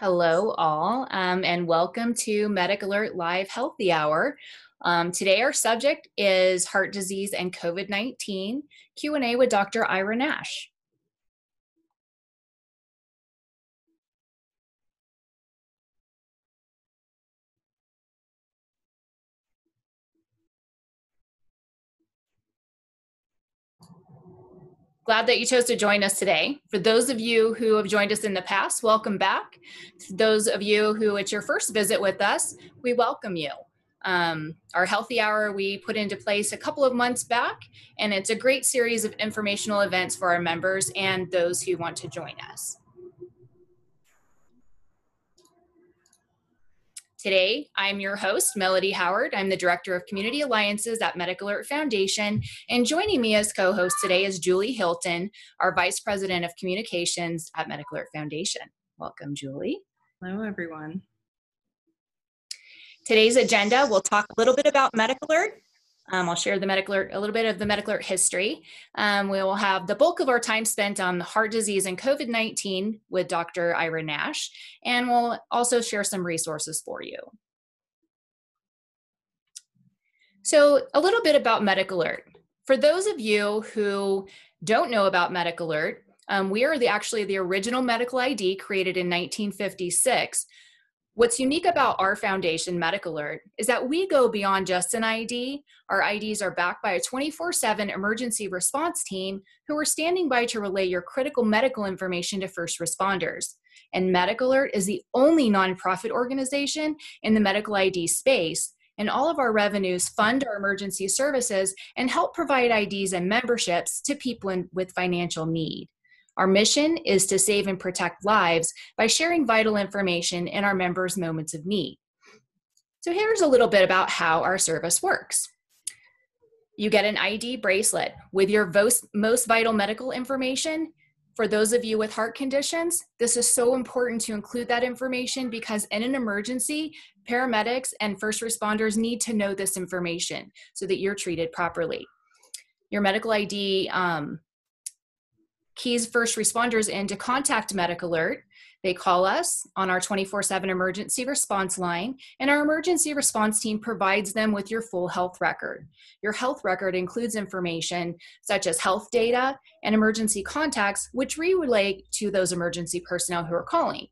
Hello, all, um, and welcome to Medic Alert Live Healthy Hour. Um, today, our subject is heart disease and COVID-19 Q&A with Dr. Ira Nash. Glad that you chose to join us today. For those of you who have joined us in the past, welcome back. For those of you who it's your first visit with us, we welcome you. Um, our healthy hour we put into place a couple of months back, and it's a great series of informational events for our members and those who want to join us. Today, I'm your host, Melody Howard. I'm the Director of Community Alliances at Medic Alert Foundation. And joining me as co host today is Julie Hilton, our Vice President of Communications at Medic Alert Foundation. Welcome, Julie. Hello, everyone. Today's agenda, we'll talk a little bit about Medic Alert, um, I'll share the medical alert, a little bit of the medical alert history. Um, we will have the bulk of our time spent on heart disease and COVID 19 with Dr. Ira Nash, and we'll also share some resources for you. So, a little bit about Medical Alert. For those of you who don't know about Medical Alert, um, we are the, actually the original medical ID created in 1956 What's unique about our foundation, Medical Alert, is that we go beyond just an ID. Our IDs are backed by a 24 7 emergency response team who are standing by to relay your critical medical information to first responders. And Medical Alert is the only nonprofit organization in the medical ID space. And all of our revenues fund our emergency services and help provide IDs and memberships to people in, with financial need. Our mission is to save and protect lives by sharing vital information in our members' moments of need. So, here's a little bit about how our service works. You get an ID bracelet with your most vital medical information. For those of you with heart conditions, this is so important to include that information because in an emergency, paramedics and first responders need to know this information so that you're treated properly. Your medical ID um, keys first responders in to contact Medic Alert. They call us on our 24 7 emergency response line, and our emergency response team provides them with your full health record. Your health record includes information such as health data and emergency contacts, which we relate to those emergency personnel who are calling.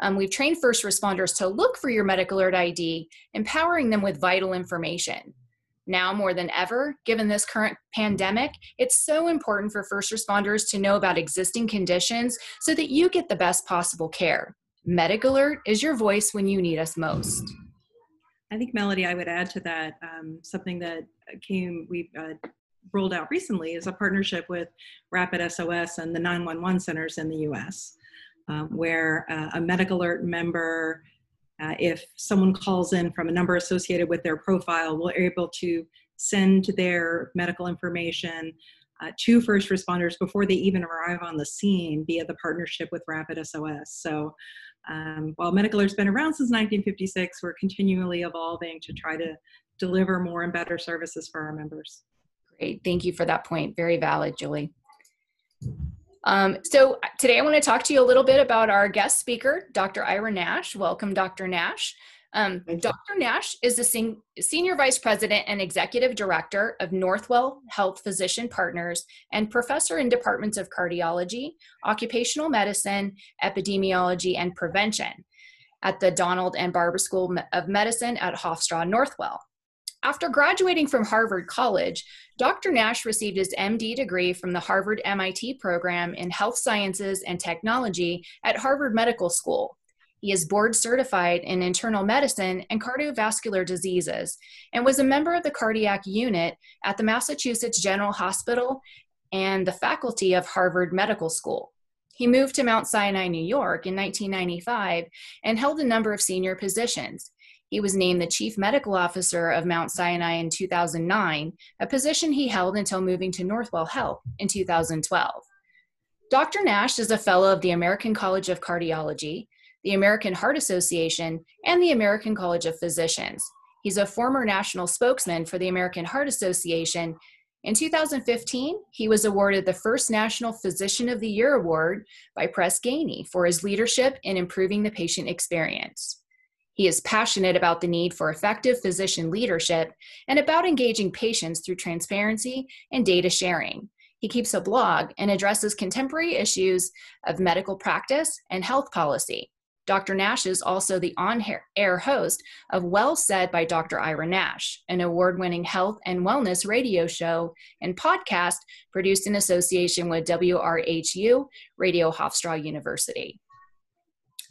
Um, we've trained first responders to look for your Medic Alert ID, empowering them with vital information. Now more than ever, given this current pandemic, it's so important for first responders to know about existing conditions so that you get the best possible care. Medic Alert is your voice when you need us most. I think, Melody, I would add to that um, something that came, we uh, rolled out recently is a partnership with Rapid SOS and the 911 centers in the US, um, where uh, a Medic Alert member uh, if someone calls in from a number associated with their profile, we're able to send their medical information uh, to first responders before they even arrive on the scene via the partnership with Rapid SOS. So um, while Medical Alert's been around since 1956, we're continually evolving to try to deliver more and better services for our members. Great, thank you for that point. Very valid, Julie. Um, so today I want to talk to you a little bit about our guest speaker, Dr. Ira Nash. Welcome, Dr. Nash. Um, Dr. Nash is the sen- Senior Vice President and Executive Director of Northwell Health Physician Partners and Professor in Departments of Cardiology, Occupational Medicine, Epidemiology, and Prevention at the Donald and Barbara School of Medicine at Hofstra Northwell. After graduating from Harvard College, Dr. Nash received his MD degree from the Harvard MIT program in Health Sciences and Technology at Harvard Medical School. He is board certified in internal medicine and cardiovascular diseases and was a member of the cardiac unit at the Massachusetts General Hospital and the faculty of Harvard Medical School. He moved to Mount Sinai, New York in 1995 and held a number of senior positions. He was named the Chief Medical Officer of Mount Sinai in 2009, a position he held until moving to Northwell Health in 2012. Dr. Nash is a fellow of the American College of Cardiology, the American Heart Association, and the American College of Physicians. He's a former national spokesman for the American Heart Association In 2015, he was awarded the first National Physician of the Year award by Press Ganey for his leadership in improving the patient experience. He is passionate about the need for effective physician leadership and about engaging patients through transparency and data sharing. He keeps a blog and addresses contemporary issues of medical practice and health policy. Dr. Nash is also the on air host of Well Said by Dr. Ira Nash, an award winning health and wellness radio show and podcast produced in association with WRHU Radio Hofstra University.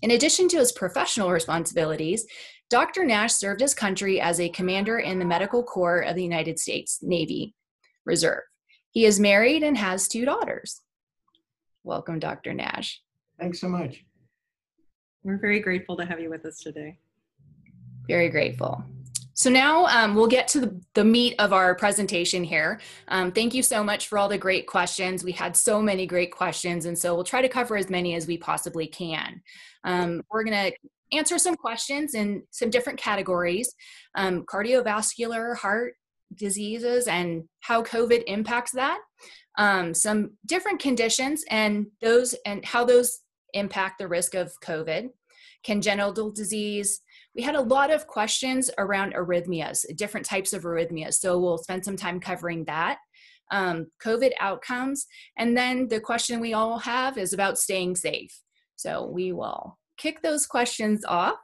In addition to his professional responsibilities, Dr. Nash served his country as a commander in the Medical Corps of the United States Navy Reserve. He is married and has two daughters. Welcome, Dr. Nash. Thanks so much. We're very grateful to have you with us today. Very grateful. So now um, we'll get to the, the, meat of our presentation here. Um, thank you so much for all the great questions. We had so many great questions, and so we'll try to cover as many as we possibly can. Um, we're to answer some questions in some different categories um, cardiovascular, heart diseases, and how COVID impacts that, um, some different conditions, and those and how those impact the risk of COVID, congenital disease. We had a lot of questions around arrhythmias, different types of arrhythmias. So we'll spend some time covering that. Um, COVID outcomes. And then the question we all have is about staying safe. So we will kick those questions off.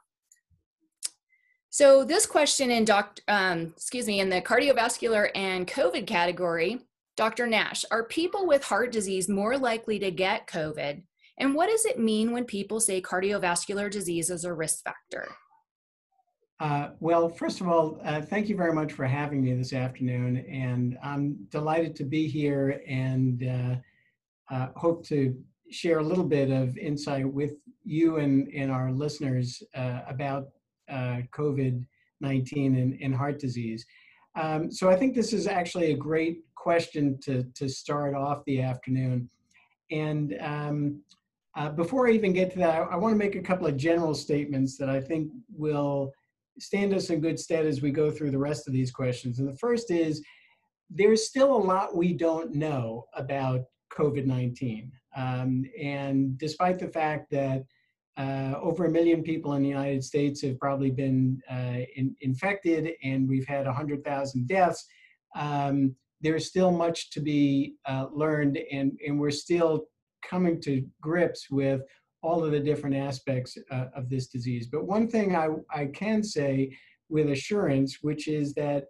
So this question in doc, um, excuse me, in the cardiovascular and COVID category, Dr. Nash, are people with heart disease more likely to get COVID and what does it mean when people say cardiovascular disease is a risk factor? Uh, well, first of all, uh, thank you very much for having me this afternoon. And I'm delighted to be here and uh, uh hope to share a little bit of insight with you and, and our listeners uh, about uh, COVID 19 and, and, heart disease. Um, so I think this is actually a great question to, to start off the afternoon. And um, before I even get to that, I, I want to make a couple of general statements that I think will stand us in good stead as we go through the rest of these questions. And the first is there's still a lot we don't know about COVID 19. Um, and despite the fact that uh, over a million people in the United States have probably been uh, in, infected and we've had 100,000 deaths, um, there's still much to be uh, learned, and, and we're still coming to grips with all of the different aspects uh, of this disease. But one thing I, I can say with assurance, which is that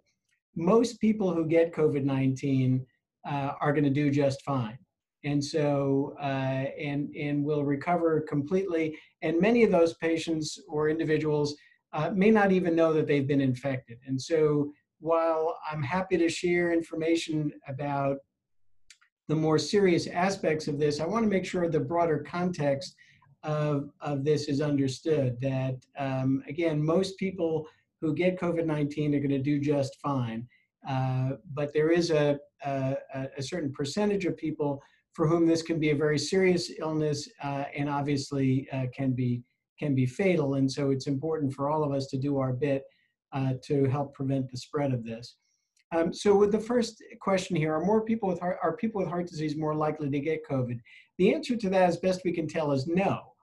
most people who get COVID 19 uh, are going to do just fine. And so, uh, and, and will recover completely. And many of those patients or individuals uh, may not even know that they've been infected. And so, while I'm happy to share information about the more serious aspects of this, I want to make sure the broader context of, of this is understood. That, um, again, most people who get COVID 19 are going to do just fine. Uh, but there is a, a, a, certain percentage of people for whom this can be a very serious illness uh, and obviously uh, can be can be fatal. And so it's important for all of us to do our bit uh, to help prevent the spread of this. Um, so with the first question here, are more people with heart, are people with heart disease more likely to get COVID? The answer to that, as best we can tell, is no.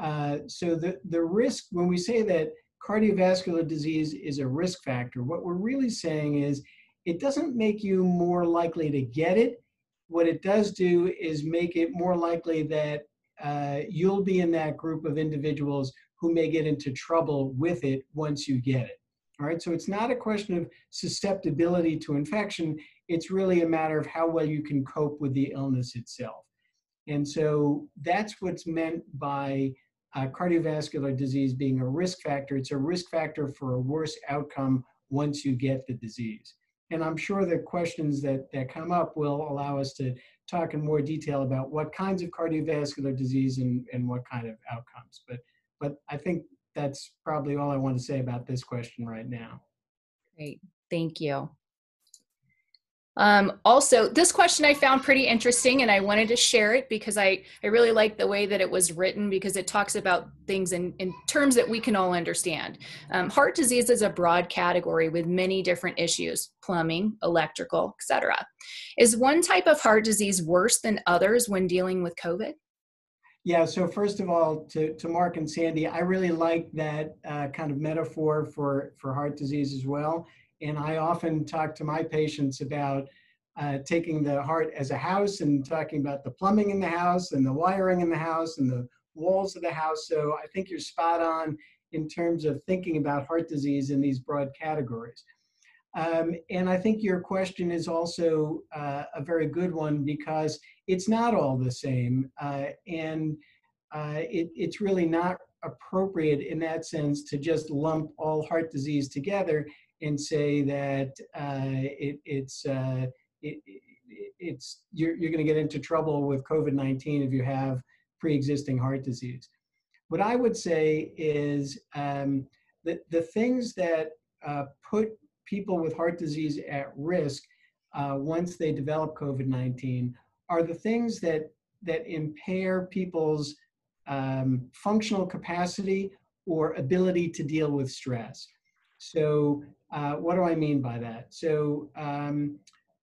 Uh, so the, the risk, when we say that cardiovascular disease is a risk factor, what we're really saying is it doesn't make you more likely to get it. What it does do is make it more likely that uh, you'll be in that group of individuals who may get into trouble with it once you get it. All right, so it's not a question of susceptibility to infection. It's really a matter of how well you can cope with the illness itself. And so that's what's meant by uh, cardiovascular disease being a risk factor. It's a risk factor for a worse outcome once you get the disease. And I'm sure the questions that, that come up will allow us to talk in more detail about what kinds of cardiovascular disease and, and what kind of outcomes. But, but I think that's probably all I want to say about this question right now. Great, thank you. Um, also, this question I found pretty interesting and I wanted to share it because I, I really like the way that it was written because it talks about things in, in terms that we can all understand. Um, heart disease is a broad category with many different issues plumbing, electrical, etc. Is one type of heart disease worse than others when dealing with COVID? Yeah, so first of all, to, to Mark and Sandy, I really like that uh, kind of metaphor for, for heart disease as well. And I often talk to my patients about uh, taking the heart as a house and talking about the plumbing in the house and the wiring in the house and the walls of the house. So I think you're spot on in terms of thinking about heart disease in these broad categories. Um, and I think your question is also uh, a very good one because it's not all the same. Uh, and uh, it, it's really not appropriate in that sense to just lump all heart disease together and say that uh, it, it's uh, it, it's you're, you're going to get into trouble with COVID-19 if you have pre-existing heart disease. What I would say is um, the, the things that uh, put people with heart disease at risk uh, once they develop COVID-19 are the things that that impair people's um, functional capacity or ability to deal with stress. So uh, what do I mean by that? So um,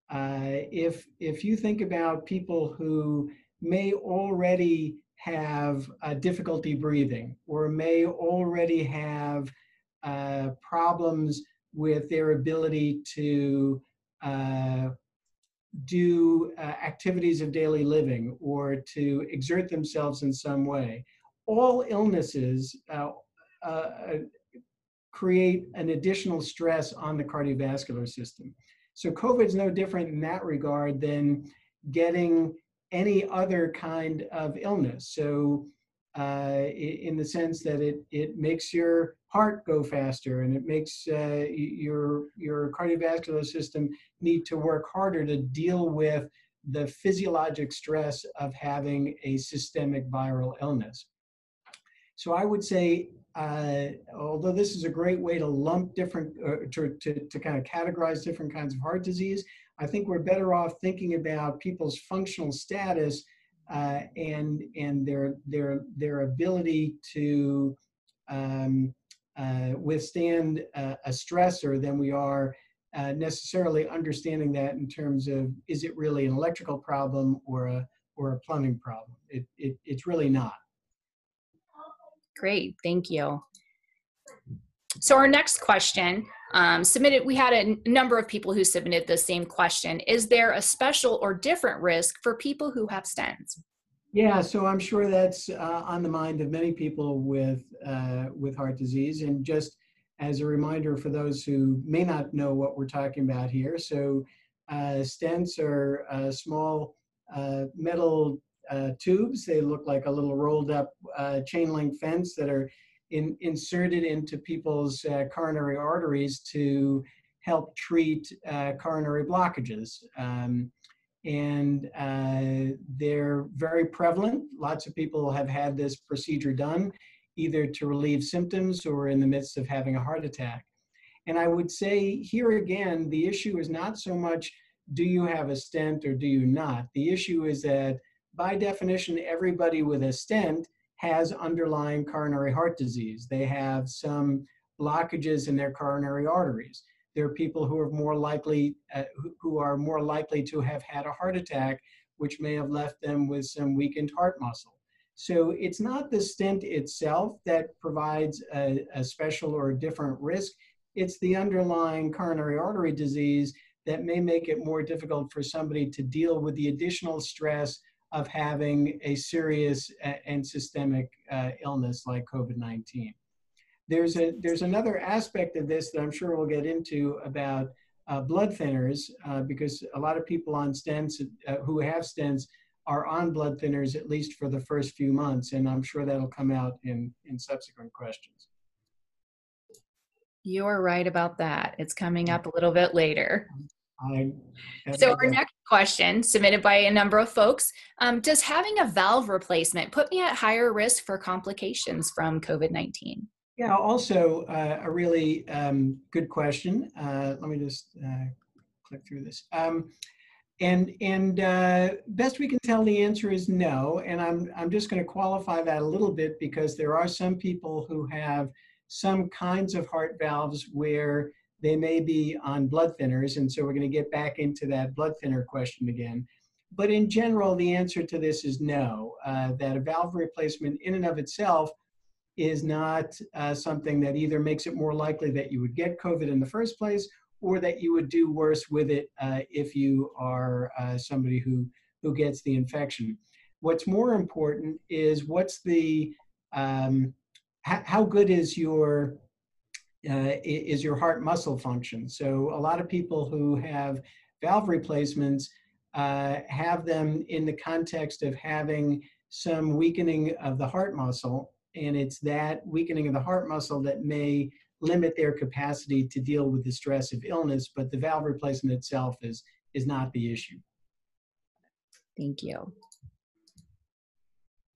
uh, if, if you think about people who may already have uh, difficulty breathing or may already have uh, problems with their ability to uh, do uh, activities of daily living or to exert themselves in some way. All illnesses create an additional stress on the cardiovascular system. So COVID is no different in that regard than getting any other kind of illness. So uh, in the sense that it, it makes your heart go faster and it makes uh, your, your cardiovascular system need to work harder to deal with the physiologic stress of having a systemic viral illness. So I would say uh, although this is a great way to lump different, uh, to, to, to kind of categorize different kinds of heart disease, I think we're better off thinking about people's functional status uh, and and their their their ability to um, uh, withstand a, a, stressor than we are uh, necessarily understanding that in terms of is it really an electrical problem or a or a plumbing problem? It, it it's really not. Great, thank you. So our next question um, submitted, we had a number of people who submitted the same question. Is there a special or different risk for people who have stents? Yeah, so I'm sure that's uh, on the mind of many people with, uh, with heart disease. And just as a reminder for those who may not know what we're talking about here, so uh, stents are uh, small uh, metal uh, tubes. They look like a little rolled up uh, chain link fence that are in, inserted into people's uh, coronary arteries to help treat uh, coronary blockages. Um, and uh, they're very prevalent. Lots of people have had this procedure done either to relieve symptoms or in the midst of having a heart attack. And I would say here again, the issue is not so much do you have a stent or do you not? The issue is that by definition, everybody with a stent has underlying coronary heart disease. They have some blockages in their coronary arteries. There are people who are more likely uh, who are more likely to have had a heart attack, which may have left them with some weakened heart muscle. So it's not the stent itself that provides a, a special or a different risk. It's the underlying coronary artery disease that may make it more difficult for somebody to deal with the additional stress of having a serious and systemic uh, illness like COVID-19. There's, a, there's another aspect of this that I'm sure we'll get into about uh, blood thinners, uh, because a lot of people on stents uh, who have stents are on blood thinners at least for the first few months, and I'm sure that'll come out in, in subsequent questions. You're right about that. It's coming up a little bit later. I, so our next question submitted by a number of folks um, does having a valve replacement put me at higher risk for complications from covid-19 yeah also uh, a really um, good question uh, let me just uh, click through this. Um, and and uh, best we can tell, the answer is no. And I'm I'm just going to qualify that a little bit because there are some people who have some kinds of heart valves where they may be on blood thinners, and so we're going to get back into that blood thinner question again. But in general, the answer to this is no. Uh, that a valve replacement in and of itself is not uh, something that either makes it more likely that you would get COVID in the first place or that you would do worse with it uh, if you are uh, somebody who, who gets the infection. What's more important is what's the, um, how good is your, uh, is your heart muscle function? So a lot of people who have valve replacements uh, have them in the context of having some weakening of the heart muscle and it's that weakening of the heart muscle that may limit their capacity to deal with the stress of illness, but the valve replacement itself is, is not the issue. Thank you.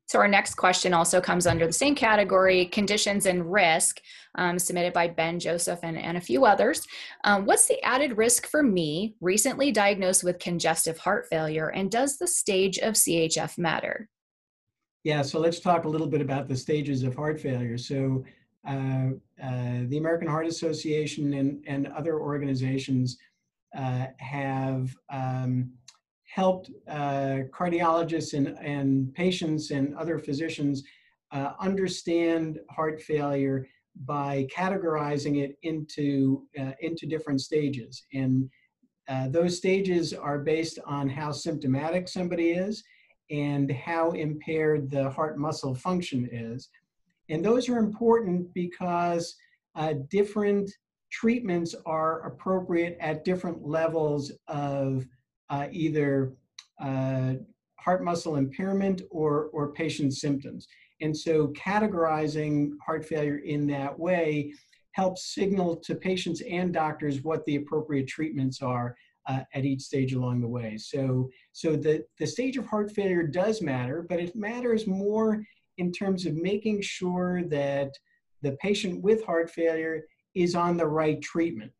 So our next question also comes under the same category, conditions and risk, um, submitted by Ben Joseph and, and a few others. Um, what's the added risk for me, recently diagnosed with congestive heart failure, and does the stage of CHF matter? Yeah, so let's talk a little bit about the stages of heart failure. So uh, uh, the American Heart Association and, and other organizations uh, have um, helped uh, cardiologists and, and patients and other physicians uh, understand heart failure by categorizing it into, uh, into different stages. And those stages are based on how symptomatic somebody is and how impaired the heart muscle function is. And those are important because uh, different treatments are appropriate at different levels of uh, either uh, heart muscle impairment or, or patient symptoms. And so categorizing heart failure in that way helps signal to patients and doctors what the appropriate treatments are uh, at each stage along the way. So, so the, the stage of heart failure does matter, but it matters more in terms of making sure that the patient with heart failure is on the right treatment.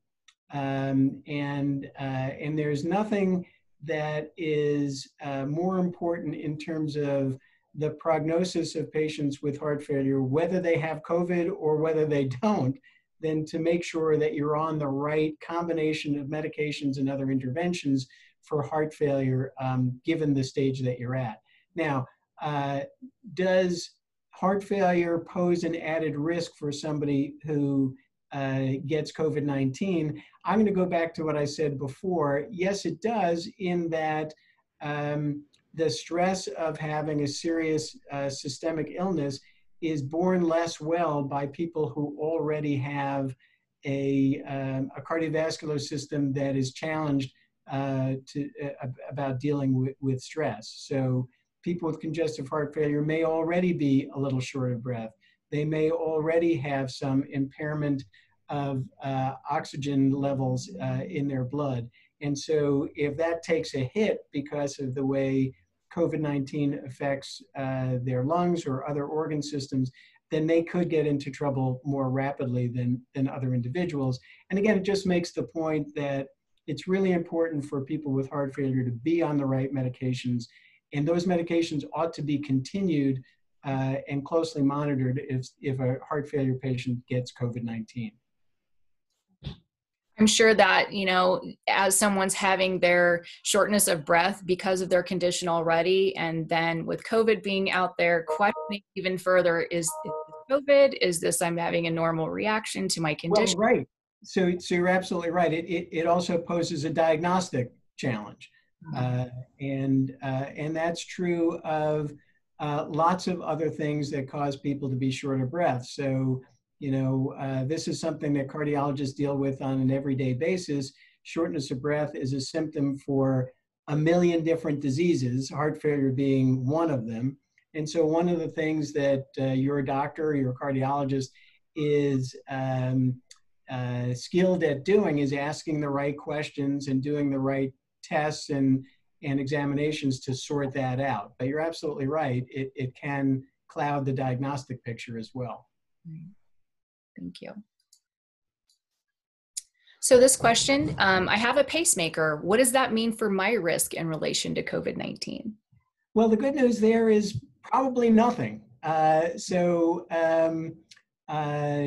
Um, and, uh, and there's nothing that is uh, more important in terms of the prognosis of patients with heart failure, whether they have COVID or whether they don't, than to make sure that you're on the right combination of medications and other interventions for heart failure, um, given the stage that you're at. Now, uh, does heart failure pose an added risk for somebody who uh, gets COVID 19? I'm going to go back to what I said before. Yes, it does, in that um, the stress of having a serious uh, systemic illness is borne less well by people who already have a, um, a cardiovascular system that is challenged uh, to, uh, about dealing with, with stress. So people with congestive heart failure may already be a little short of breath. They may already have some impairment of uh, oxygen levels uh, in their blood. And so if that takes a hit because of the way COVID-19 affects uh, their lungs or other organ systems, then they could get into trouble more rapidly than, than other individuals. And again, it just makes the point that it's really important for people with heart failure to be on the right medications. And those medications ought to be continued uh, and closely monitored if, if a heart failure patient gets COVID-19. I'm sure that, you know, as someone's having their shortness of breath because of their condition already, and then with COVID being out there, questioning even further is, is COVID? Is this I'm having a normal reaction to my condition? Well, right. So, so you're absolutely right. It, it, it also poses a diagnostic challenge. Mm-hmm. Uh, and, uh, and that's true of uh, lots of other things that cause people to be short of breath. So, you know, uh, this is something that cardiologists deal with on an everyday basis. Shortness of breath is a symptom for a million different diseases, heart failure being one of them. And so, one of the things that uh, your doctor, your cardiologist, is um, uh, skilled at doing is asking the right questions and doing the right tests and, and examinations to sort that out. But you're absolutely right, it, it can cloud the diagnostic picture as well. Thank you. So this question, um, I have a pacemaker. What does that mean for my risk in relation to COVID-19? Well, the good news there is probably nothing. Uh, so um, uh,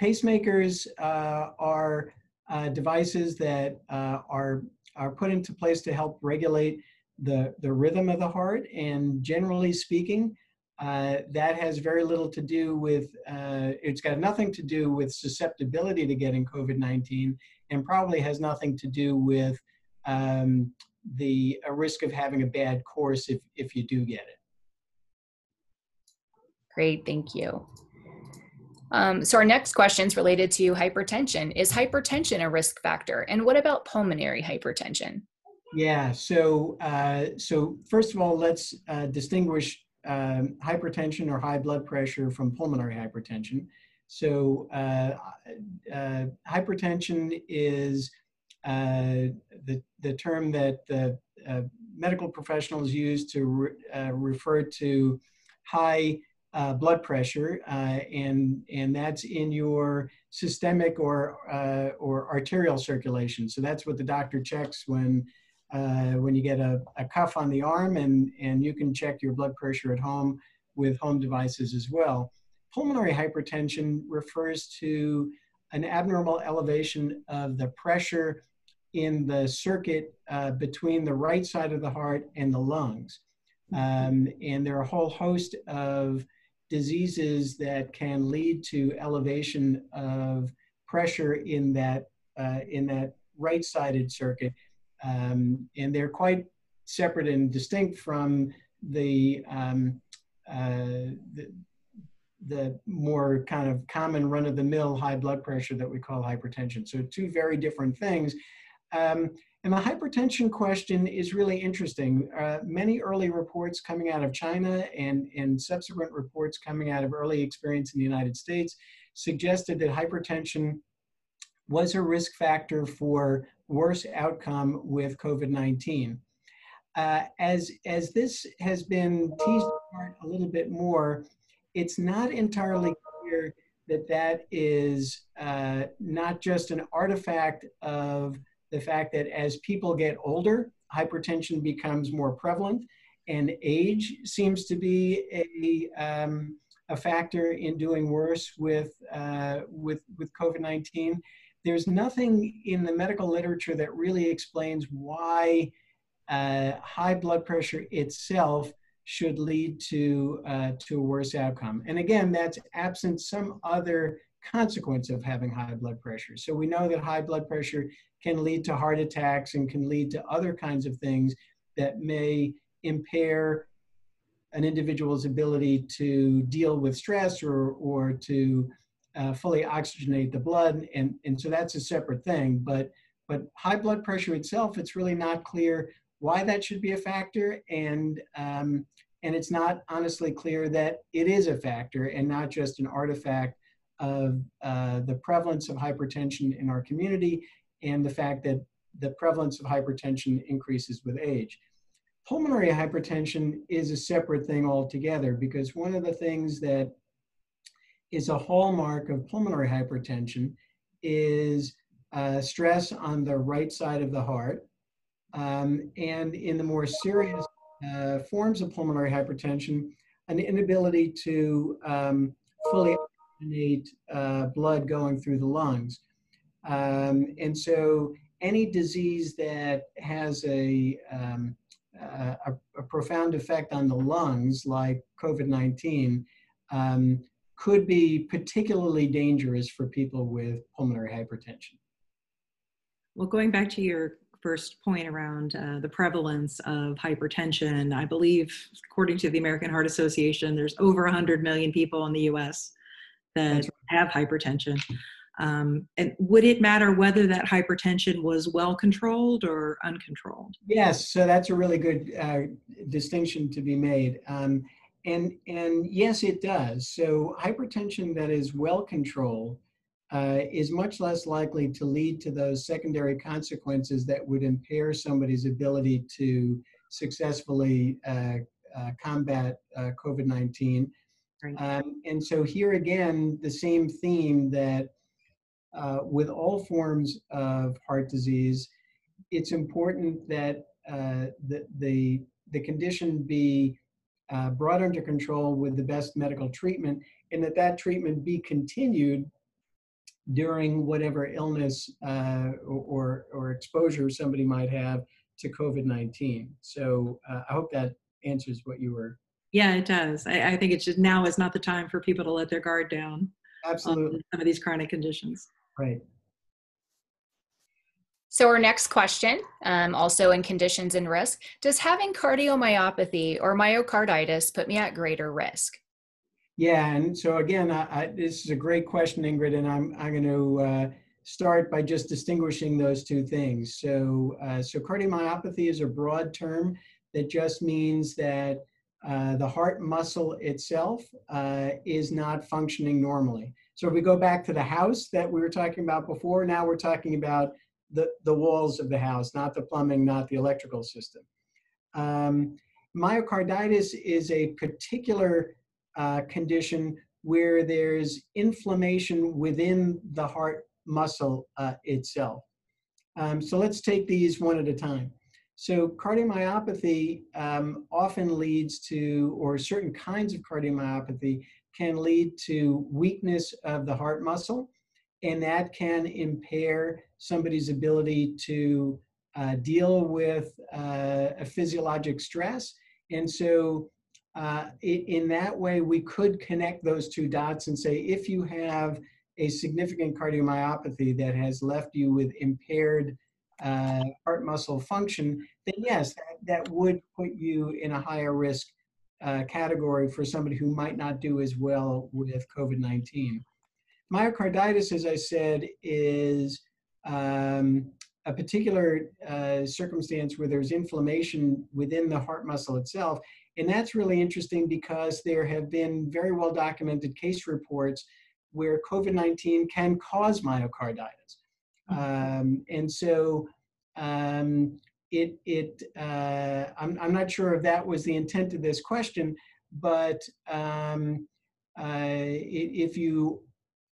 pacemakers uh, are uh, devices that uh, are are put into place to help regulate the the rhythm of the heart, and generally speaking, uh, that has very little to do with, uh, it's got nothing to do with susceptibility to getting COVID 19 and probably has nothing to do with um, the risk of having a bad course if, if you do get it. Great, thank you. Um, so our next question is related to hypertension. Is hypertension a risk factor? And what about pulmonary hypertension? Yeah, so uh, so first of all, let's uh, distinguish um, hypertension or high blood pressure from pulmonary hypertension. So uh, uh, hypertension is uh, the, the term that the uh, medical professionals use to re refer to high uh, blood pressure, and, and that's in your systemic or, or arterial circulation. So that's what the doctor checks when uh, when you get a, a cuff on the arm, and, and you can check your blood pressure at home with home devices as well. Pulmonary hypertension refers to an abnormal elevation of the pressure in the circuit uh, between the right side of the heart and the lungs. Um, and there are a whole host of diseases that can lead to elevation of pressure in that, uh, in that right-sided circuit um, and they're quite separate and distinct from the, um, uh, the, the more kind of common run-of-the-mill high blood pressure that we call hypertension. So two very different things. Um, and the hypertension question is really interesting. Uh, many early reports coming out of China and, and subsequent reports coming out of early experience in the United States suggested that hypertension was a risk factor for worse outcome with COVID-19. Uh, as, as this has been teased apart a little bit more, it's not entirely clear that that is uh, not just an artifact of the fact that as people get older, hypertension becomes more prevalent, and age seems to be a, um, a factor in doing worse with, uh, with, with COVID-19 there's nothing in the medical literature that really explains why uh, high blood pressure itself should lead to, uh, to a worse outcome. And again, that's absent some other consequence of having high blood pressure. So we know that high blood pressure can lead to heart attacks and can lead to other kinds of things that may impair an individual's ability to deal with stress or, or to uh, fully oxygenate the blood, and, and so that's a separate thing. But, but high blood pressure itself, it's really not clear why that should be a factor, and, um, and it's not honestly clear that it is a factor and not just an artifact of uh, the prevalence of hypertension in our community and the fact that the prevalence of hypertension increases with age. Pulmonary hypertension is a separate thing altogether because one of the things that is a hallmark of pulmonary hypertension is uh, stress on the right side of the heart. Um, and in the more serious uh, forms of pulmonary hypertension, an inability to um, fully oxygenate uh, blood going through the lungs. Um, and so any disease that has a, um, a, a, profound effect on the lungs, like COVID-19, um, could be particularly dangerous for people with pulmonary hypertension. Well, going back to your first point around uh, the prevalence of hypertension, I believe, according to the American Heart Association, there's over 100 million people in the US that have hypertension. Um, and would it matter whether that hypertension was well controlled or uncontrolled? Yes, so that's a really good uh, distinction to be made. Um, and, and yes, it does. So hypertension that is well controlled uh, is much less likely to lead to those secondary consequences that would impair somebody's ability to successfully uh, uh, combat uh, COVID-19. Um, and so here again, the same theme that uh, with all forms of heart disease, it's important that uh, the, the, the condition be uh, brought under control with the best medical treatment and that that treatment be continued during whatever illness uh, or, or exposure somebody might have to COVID-19. So uh, I hope that answers what you were. Yeah, it does. I, I think it's just now is not the time for people to let their guard down. Absolutely. some of these chronic conditions. Right. So our next question, um, also in conditions and risk, does having cardiomyopathy or myocarditis put me at greater risk? Yeah, and so again, I, I, this is a great question, Ingrid, and I'm I'm going to uh, start by just distinguishing those two things. So, uh, so cardiomyopathy is a broad term that just means that uh, the heart muscle itself uh, is not functioning normally. So if we go back to the house that we were talking about before, now we're talking about the, the walls of the house, not the plumbing, not the electrical system. Um, myocarditis is a particular uh, condition where there's inflammation within the heart muscle uh, itself. Um, so let's take these one at a time. So cardiomyopathy um, often leads to, or certain kinds of cardiomyopathy can lead to weakness of the heart muscle, and that can impair somebody's ability to uh, deal with uh, a physiologic stress. And so uh, in that way, we could connect those two dots and say, if you have a significant cardiomyopathy that has left you with impaired uh, heart muscle function, then yes, that, that, would put you in a higher risk uh, category for somebody who might not do as well with COVID 19. Myocarditis, as I said, is um, a particular uh, circumstance where there's inflammation within the heart muscle itself. And that's really interesting because there have been very well documented case reports where COVID 19 can cause myocarditis. Mm-hmm. Um, and so um, it, it uh, I'm, I'm not sure if that was the intent of this question, but um, uh, if you,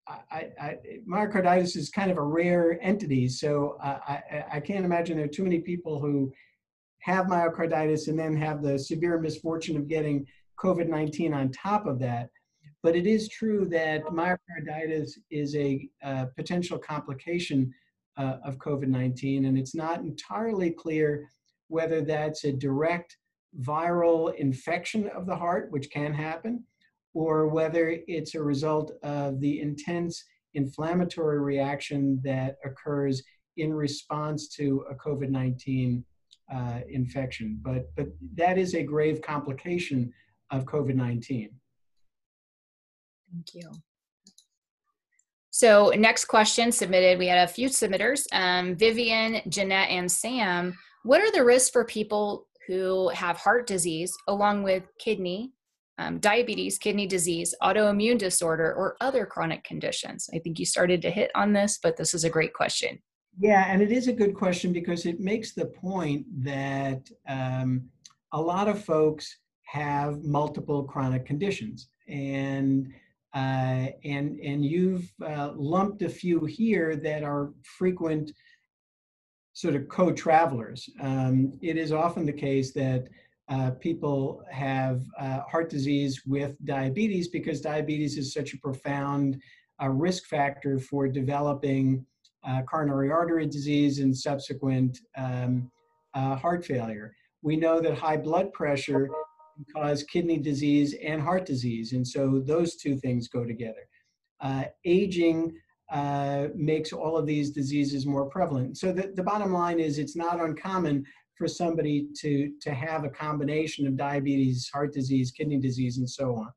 I, I, myocarditis is kind of a rare entity, so I, I, can't imagine there are too many people who have myocarditis and then have the severe misfortune of getting COVID-19 on top of that. But it is true that myocarditis is a uh, potential complication uh, of COVID-19, and it's not entirely clear whether that's a direct viral infection of the heart, which can happen, or whether it's a result of the intense inflammatory reaction that occurs in response to a COVID-19 uh, infection. But, but that is a grave complication of COVID-19. Thank you. So next question submitted, we had a few submitters, um, Vivian, Jeanette, and Sam. What are the risks for people who have heart disease along with kidney, um, diabetes, kidney disease, autoimmune disorder, or other chronic conditions? I think you started to hit on this, but this is a great question. Yeah, and it is a good question because it makes the point that um, a lot of folks have multiple chronic conditions. And uh, and, and you've uh, lumped a few here that are frequent sort of co-travelers. Um, it is often the case that uh, people have uh, heart disease with diabetes because diabetes is such a profound uh, risk factor for developing uh, coronary artery disease and subsequent um, heart failure. We know that high blood pressure cause kidney disease and heart disease. And so those two things go together. Uh, aging uh, makes all of these diseases more prevalent. So the, the bottom line is it's not uncommon for somebody to, to have a combination of diabetes, heart disease, kidney disease, and so on.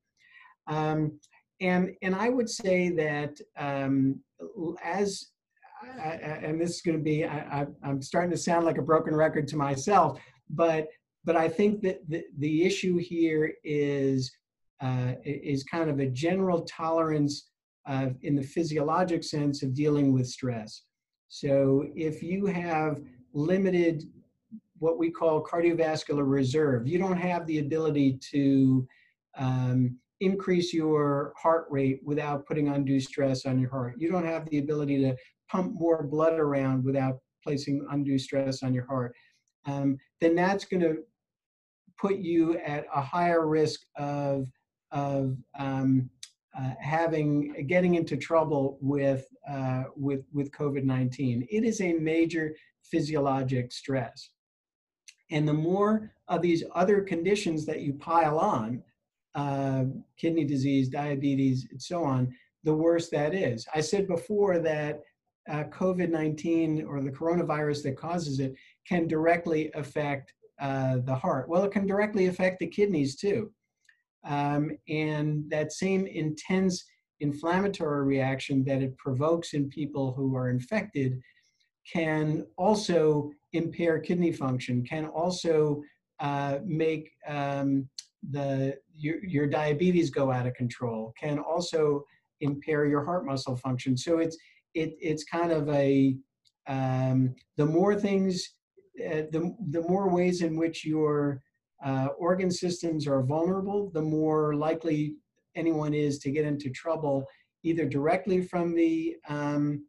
Um, and, and I would say that um, as, I, and this is going to be, I, I'm starting to sound like a broken record to myself, but but I think that the, the issue here is uh, is kind of a general tolerance uh, in the physiologic sense of dealing with stress. So if you have limited what we call cardiovascular reserve, you don't have the ability to um, increase your heart rate without putting undue stress on your heart. You don't have the ability to pump more blood around without placing undue stress on your heart. Um, then that's going to put you at a higher risk of of um, uh, having getting into trouble with uh, with with COVID-19. It is a major physiologic stress, and the more of these other conditions that you pile on, uh, kidney disease, diabetes, and so on, the worse that is. I said before that uh, COVID-19 or the coronavirus that causes it can directly affect uh, the heart. Well, it can directly affect the kidneys too. Um, and that same intense inflammatory reaction that it provokes in people who are infected can also impair kidney function, can also uh, make um, the your, your diabetes go out of control, can also impair your heart muscle function. So it's it, it's kind of a um, the more things, the the more ways in which your uh, organ systems are vulnerable, the more likely anyone is to get into trouble, either directly from the um,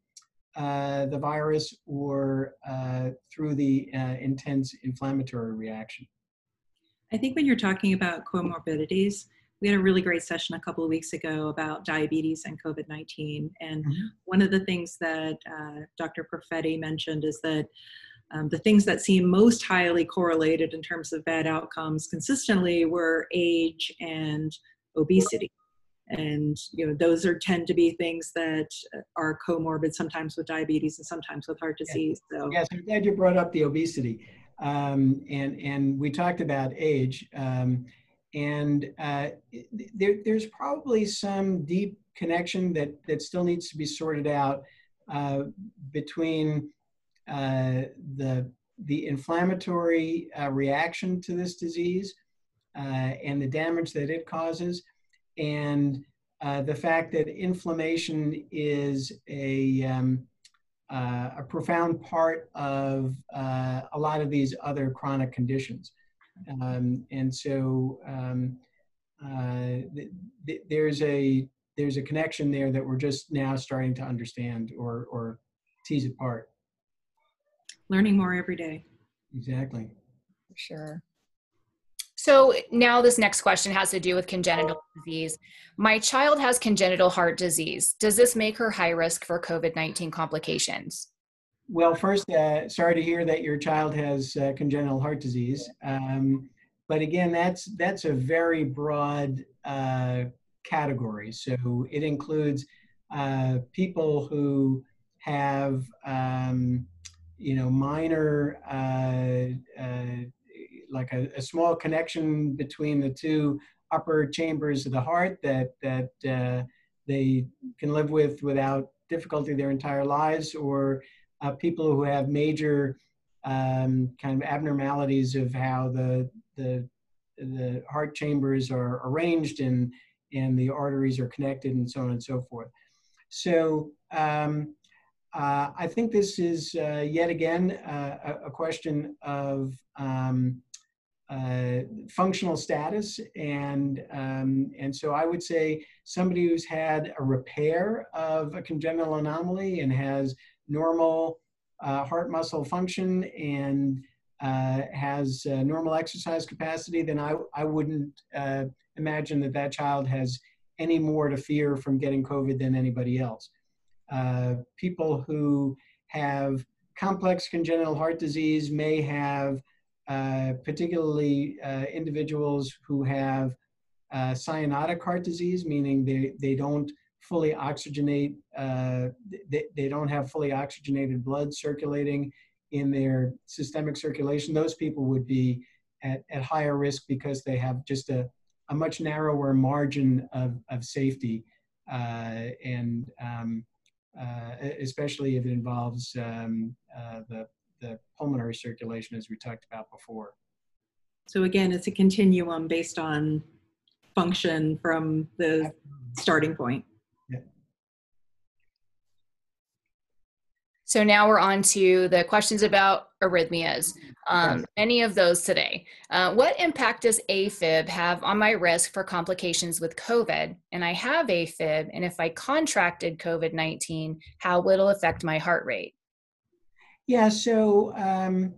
uh, the virus or uh, through the uh, intense inflammatory reaction. I think when you're talking about comorbidities, we had a really great session a couple of weeks ago about diabetes and COVID 19. And mm-hmm. one of the things that uh, Dr. Perfetti mentioned is that um, the things that seem most highly correlated in terms of bad outcomes consistently were age and obesity. And you know those are tend to be things that are comorbid sometimes with diabetes and sometimes with heart disease so. Yes i'm glad you brought up the obesity um, and and we talked about age um, and uh, there, there's probably some deep connection that that still needs to be sorted out uh, between uh, the, the inflammatory uh, reaction to this disease uh, and the damage that it causes, and uh, the fact that inflammation is a, um, a profound part of a lot of these other chronic conditions. Um, and so um, th th there's a there's a connection there that we're just now starting to understand or, or tease apart learning more every day. Exactly. For sure. So now this next question has to do with congenital disease. My child has congenital heart disease. Does this make her high risk for COVID-19 complications? Well, first, uh, sorry to hear that your child has uh, congenital heart disease. Um, but again, that's that's a very broad uh, category. So it includes uh, people who have um, you know, minor, uh, uh, like a, a, small connection between the two upper chambers of the heart that, that uh, they can live with without difficulty their entire lives, or uh, people who have major um, kind of abnormalities of how the, the, the heart chambers are arranged and, and the arteries are connected and so on and so forth. So um, uh, I think this is uh, yet again uh, a, a, question of um, uh, functional status, and um, and so I would say somebody who's had a repair of a congenital anomaly and has normal uh, heart muscle function and uh, has normal exercise capacity, then I I wouldn't imagine that that child has any more to fear from getting COVID than anybody else. Uh, people who have complex congenital heart disease may have, uh, particularly uh, individuals who have uh, cyanotic heart disease, meaning they, they don't fully oxygenate, uh, they, they don't have fully oxygenated blood circulating in their systemic circulation. Those people would be at, at higher risk because they have just a, a much narrower margin of, of safety. And um, especially if it involves um, uh, the, the pulmonary circulation as we talked about before. So again, it's a continuum based on function from the starting point. Yeah. So now we're on to the questions about arrhythmias. Um, Any of those today. Uh, what impact does AFib have on my risk for complications with COVID? And I have AFib, and if I contracted COVID 19, how will it affect my heart rate? Yeah, so um,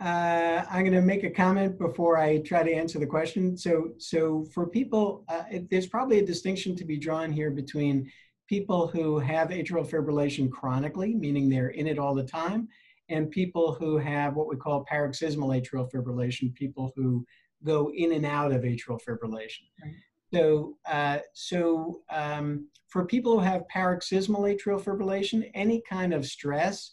uh, I'm going to make a comment before I try to answer the question. So, so for people, uh, it, there's probably a distinction to be drawn here between people who have atrial fibrillation chronically, meaning they're in it all the time, and people who have what we call paroxysmal atrial fibrillation, people who go in and out of atrial fibrillation. Right. So, uh, so um, for people who have paroxysmal atrial fibrillation, any kind of stress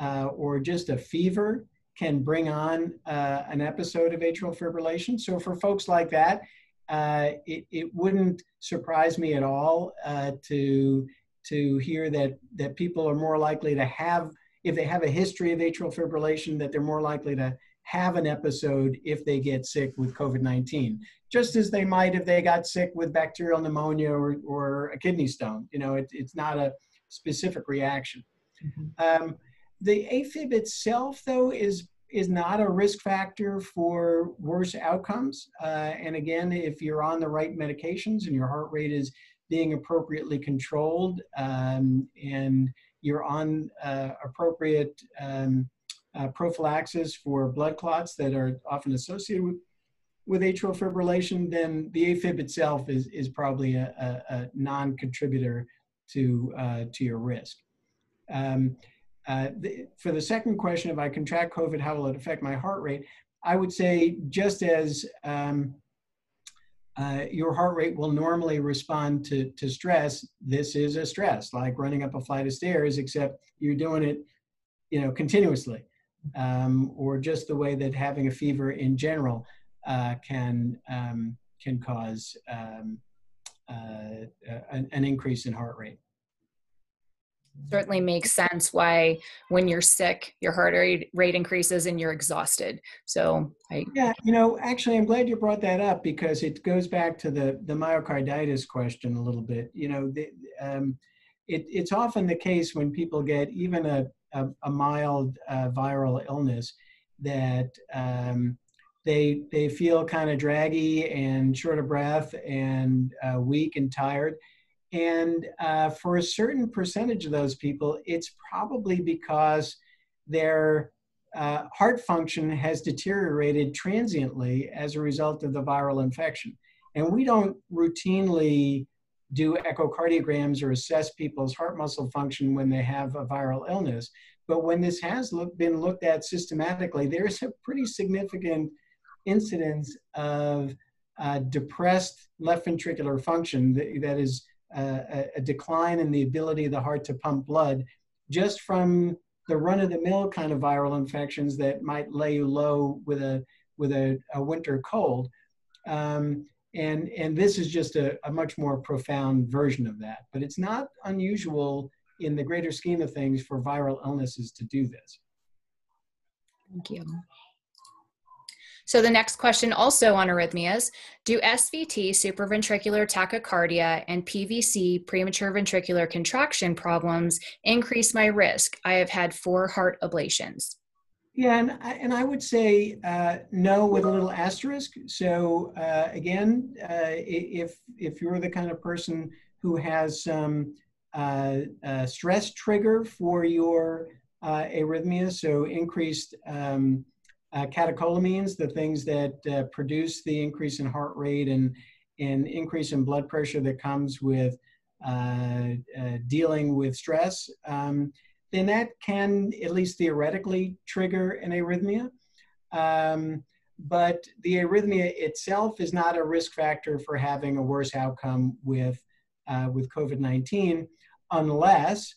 uh, or just a fever can bring on uh, an episode of atrial fibrillation. So for folks like that, uh, it, it wouldn't surprise me at all uh, to to hear that that people are more likely to have if they have a history of atrial fibrillation that they're more likely to have an episode if they get sick with COVID-19, just as they might if they got sick with bacterial pneumonia or, or a kidney stone. You know, it, it's not a specific reaction. Mm-hmm. Um, the AFib itself, though, is is not a risk factor for worse outcomes. Uh, and again, if you're on the right medications and your heart rate is being appropriately controlled um, and you're on uh, appropriate um, uh, prophylaxis for blood clots that are often associated with, with atrial fibrillation, then the AFib itself is, is probably a, a, a non-contributor to, uh, to your risk. Um, uh, the, for the second question, if I contract COVID, how will it affect my heart rate? I would say just as um, uh, your heart rate will normally respond to, to stress, this is a stress, like running up a flight of stairs, except you're doing it, you know, continuously. Um, or just the way that having a fever in general uh, can um, can cause um, uh, an, an increase in heart rate certainly makes sense why when you're sick your heart rate, rate increases and you're exhausted. So I, yeah you know actually i'm glad you brought that up because it goes back to the the myocarditis question a little bit. You know the, um, it, it's often the case when people get even a, a, a mild uh, viral illness that um, they they feel kind of draggy and short of breath and uh, weak and tired and uh, for a certain percentage of those people, it's probably because their uh, heart function has deteriorated transiently as a result of the viral infection. And we don't routinely do echocardiograms or assess people's heart muscle function when they have a viral illness. But when this has look, been looked at systematically, there's a pretty significant incidence of uh, depressed left ventricular function that, that is a, a decline in the ability of the heart to pump blood just from the run-of-the-mill kind of viral infections that might lay you low with a with a, a winter cold. Um, and, and this is just a, a, much more profound version of that. But it's not unusual in the greater scheme of things for viral illnesses to do this. Thank you. So the next question also on arrhythmias, do SVT, supraventricular tachycardia, and PVC, premature ventricular contraction problems increase my risk? I have had four heart ablations. Yeah, and I, and I would say uh, no with a little asterisk. So uh, again, uh, if if you're the kind of person who has some uh, stress trigger for your uh, arrhythmia, so increased um, uh, catecholamines, the things that uh, produce the increase in heart rate and, and increase in blood pressure that comes with uh, uh, dealing with stress, um, then that can at least theoretically trigger an arrhythmia. Um, but the arrhythmia itself is not a risk factor for having a worse outcome with, uh, with COVID-19 unless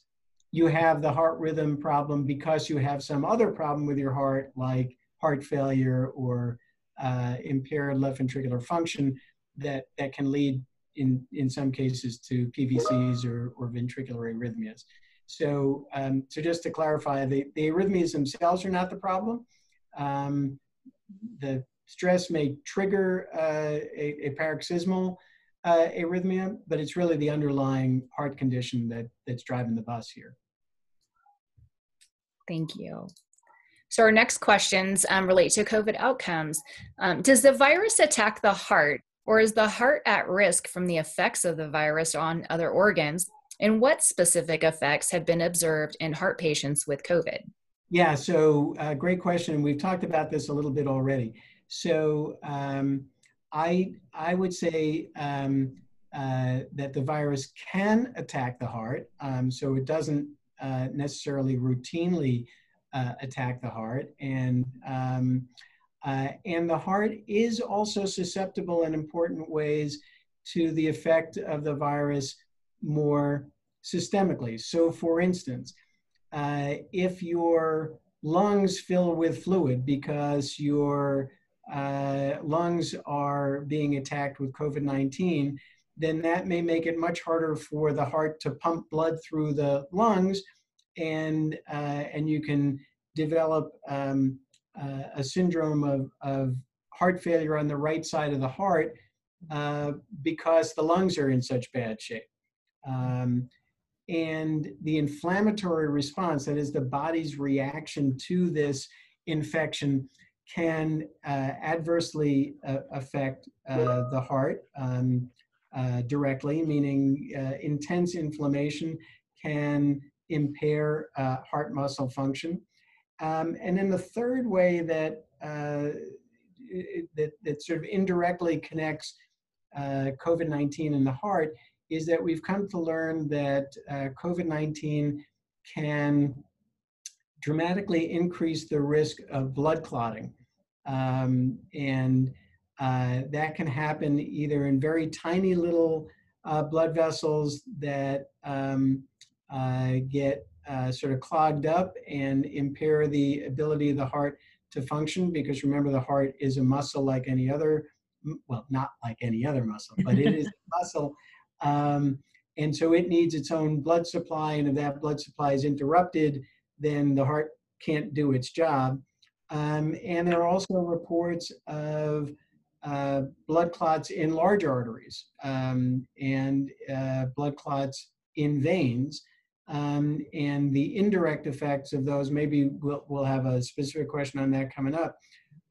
you have the heart rhythm problem because you have some other problem with your heart like heart failure or uh, impaired left ventricular function that, that can lead in, in some cases to PVCs or, or ventricular arrhythmias. So, um, so just to clarify, the, the arrhythmias themselves are not the problem. Um, the stress may trigger uh, a, a, paroxysmal uh, arrhythmia, but it's really the underlying heart condition that, that's driving the bus here. Thank you. So, our next questions um, relate to COVID outcomes. Um, does the virus attack the heart, or is the heart at risk from the effects of the virus on other organs? And what specific effects have been observed in heart patients with COVID? Yeah, so uh, great question. We've talked about this a little bit already. So, um, I, I would say um, uh, that the virus can attack the heart. Um, so it doesn't uh, necessarily routinely uh, attack the heart. And, um, uh, and the heart is also susceptible in important ways to the effect of the virus more systemically. So, for instance, uh, if your lungs fill with fluid because your uh, lungs are being attacked with COVID 19, then that may make it much harder for the heart to pump blood through the lungs, and uh, and you can develop um, uh, a syndrome of, of heart failure on the right side of the heart uh, because the lungs are in such bad shape. Um, and the inflammatory response, that is the body's reaction to this infection, can uh, adversely uh, affect uh, the heart. Um, directly, meaning intense inflammation can impair uh, heart muscle function. Um, and then the third way that, uh, that, that sort of indirectly connects uh, COVID-19 and the heart is that we've come to learn that COVID-19 can dramatically increase the risk of blood clotting. Um, and uh, that can happen either in very tiny little uh, blood vessels that um, uh, get uh, sort of clogged up and impair the ability of the heart to function because remember the heart is a muscle like any other well not like any other muscle but it is a muscle um, and so it needs its own blood supply and if that blood supply is interrupted then the heart can't do its job um, and there are also reports of uh, blood clots in large arteries um, and uh, blood clots in veins. Um, and the indirect effects of those, maybe we'll, we'll have a specific question on that coming up,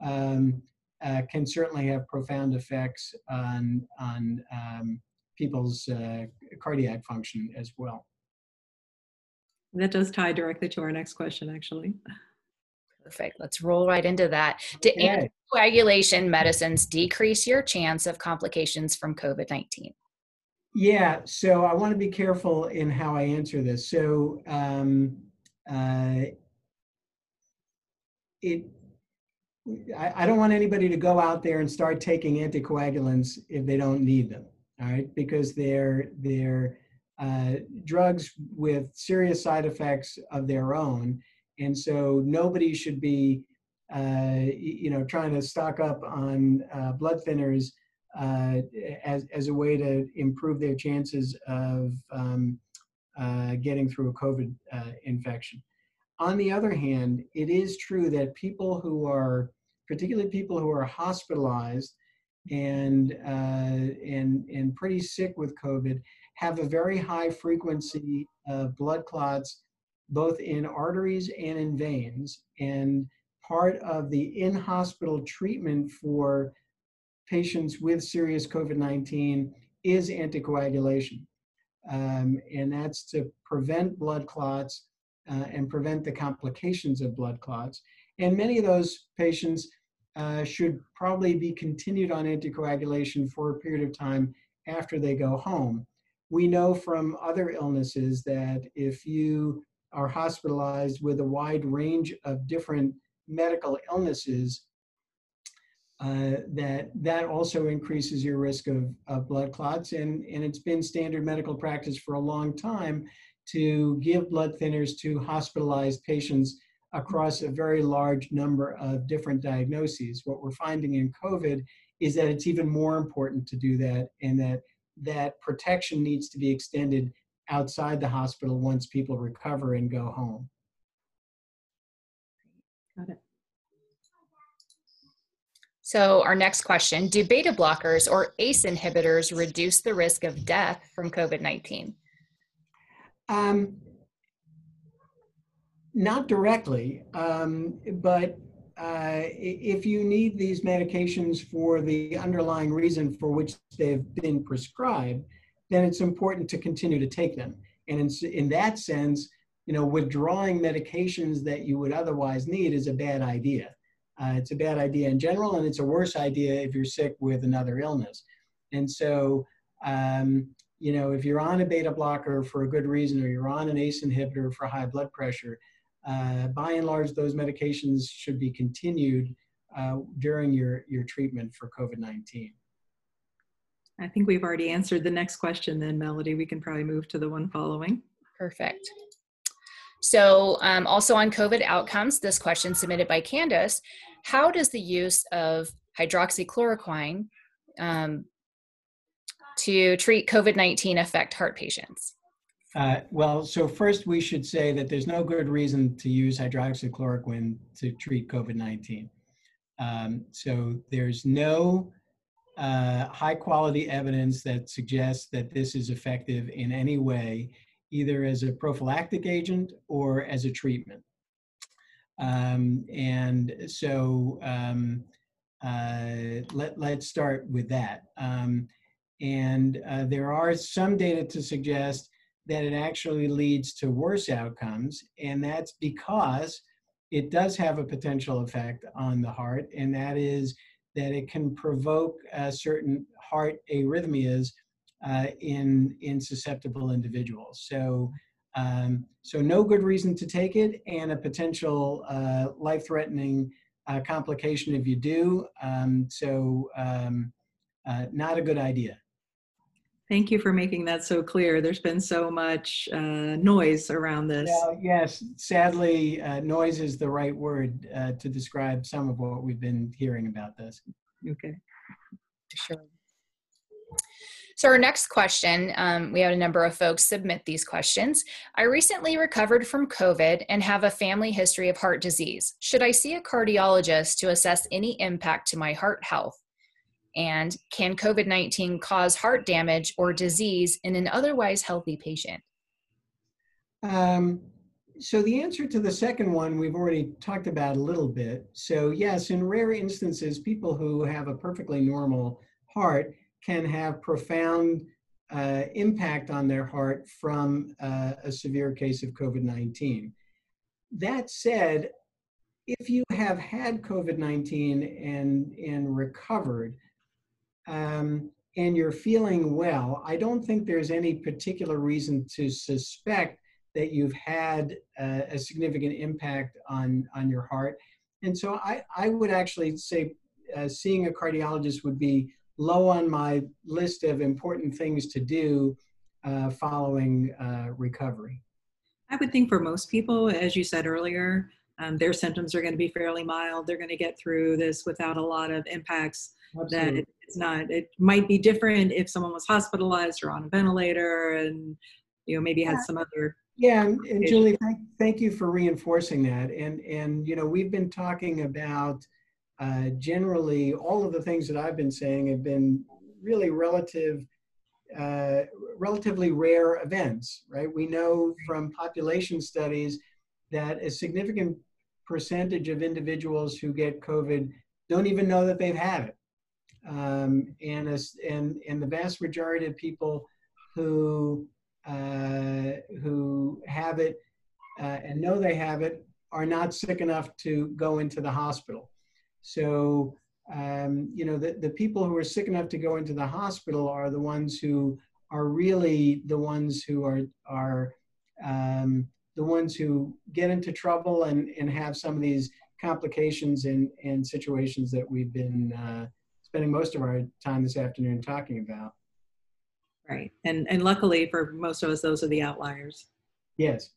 um, uh, can certainly have profound effects on, on um, people's uh, cardiac function as well. That does tie directly to our next question, actually. Perfect. Let's roll right into that. Do okay. anticoagulation medicines decrease your chance of complications from COVID 19? Yeah, so I want to be careful in how I answer this. So, um, uh, it, I, don't want anybody to go out there and start taking anticoagulants if they don't need them, all right? Because they're they're uh, drugs with serious side effects of their own, and so nobody should be, uh, you know, trying to stock up on uh, blood thinners uh, as, as a way to improve their chances of um, uh, getting through a COVID uh, infection. On the other hand, it is true that people who are, particularly people who are hospitalized and uh, and and pretty sick with COVID, have a very high frequency of blood clots both in arteries and in veins. And part of the in hospital treatment for patients with serious COVID 19 is anticoagulation. Um, and that's to prevent blood clots uh, and prevent the complications of blood clots. And many of those patients uh, should probably be continued on anticoagulation for a period of time after they go home. We know from other illnesses that if you are hospitalized with a wide range of different medical illnesses, uh, that that also increases your risk of, of blood clots. And, and it's been standard medical practice for a long time to give blood thinners to hospitalized patients across a very large number of different diagnoses. What we're finding in COVID is that it's even more important to do that and that that protection needs to be extended outside the hospital once people recover and go home. Got it. So, our next question Do beta blockers or ACE inhibitors reduce the risk of death from COVID 19? Um, not directly, um, but uh, if you need these medications for the underlying reason for which they've been prescribed, then it's important to continue to take them. And in, in that sense, you know, withdrawing medications that you would otherwise need is a bad idea. Uh, it's a bad idea in general, and it's a worse idea if you're sick with another illness. And so, um, you know, if you're on a beta blocker for a good reason, or you're on an ACE inhibitor for high blood pressure, uh, by and large, those medications should be continued uh, during your, your treatment for COVID-19. I think we've already answered the next question then, Melody. We can probably move to the one following. Perfect. So um, also on COVID outcomes, this question submitted by Candace, how does the use of hydroxychloroquine um, to treat COVID-19 affect heart patients? Uh, well, so first we should say that there's no good reason to use hydroxychloroquine to treat COVID-19. Um, so there's no uh, high quality evidence that suggests that this is effective in any way, either as a prophylactic agent or as a treatment. Um, and so um, uh, let, let's start with that. Um, and uh, there are some data to suggest that it actually leads to worse outcomes. And that's because it does have a potential effect on the heart, and that is that it can provoke uh, certain heart arrhythmias uh, in, in susceptible individuals. So, um, so no good reason to take it, and a potential uh, life-threatening uh, complication if you do. Um, so, um, uh, not a good idea. Thank you for making that so clear. There's been so much uh, noise around this. Well, yes, sadly, uh, noise is the right word uh, to describe some of what we've been hearing about this. Okay. Sure. So our next question, um, we had a number of folks submit these questions. I recently recovered from COVID and have a family history of heart disease. Should I see a cardiologist to assess any impact to my heart health? And can COVID 19 cause heart damage or disease in an otherwise healthy patient? Um, so the answer to the second one we've already talked about a little bit. So yes, in rare instances, people who have a perfectly normal heart can have profound uh, impact on their heart from uh, a severe case of COVID-19. That said, if you have had COVID-19 and, and recovered, um, and you're feeling well, I don't think there's any particular reason to suspect that you've had a, a significant impact on, on your heart. And so I, I would actually say uh, seeing a cardiologist would be low on my list of important things to do uh, following uh, recovery. I would think for most people, as you said earlier, um, their symptoms are going to be fairly mild. They're going to get through this without a lot of impacts Absolutely. that it's not it might be different if someone was hospitalized or on a ventilator and you know maybe had some other yeah and, and julie thank, thank you for reinforcing that and and you know we've been talking about uh, generally all of the things that i've been saying have been really relative uh, relatively rare events right? We know from population studies that a significant percentage of individuals who get covid don't even know that they've had it. Um, and, and, and the vast majority of people who, uh, who have it uh, and know they have it are not sick enough to go into the hospital. So, um, you know, the, the people who are sick enough to go into the hospital are the ones who are really the ones who are, are um, the ones who get into trouble and, and have some of these complications and, and situations that we've been uh, spending most of our time this afternoon talking about. Right. And, and luckily for most of us, those are the outliers. Yes.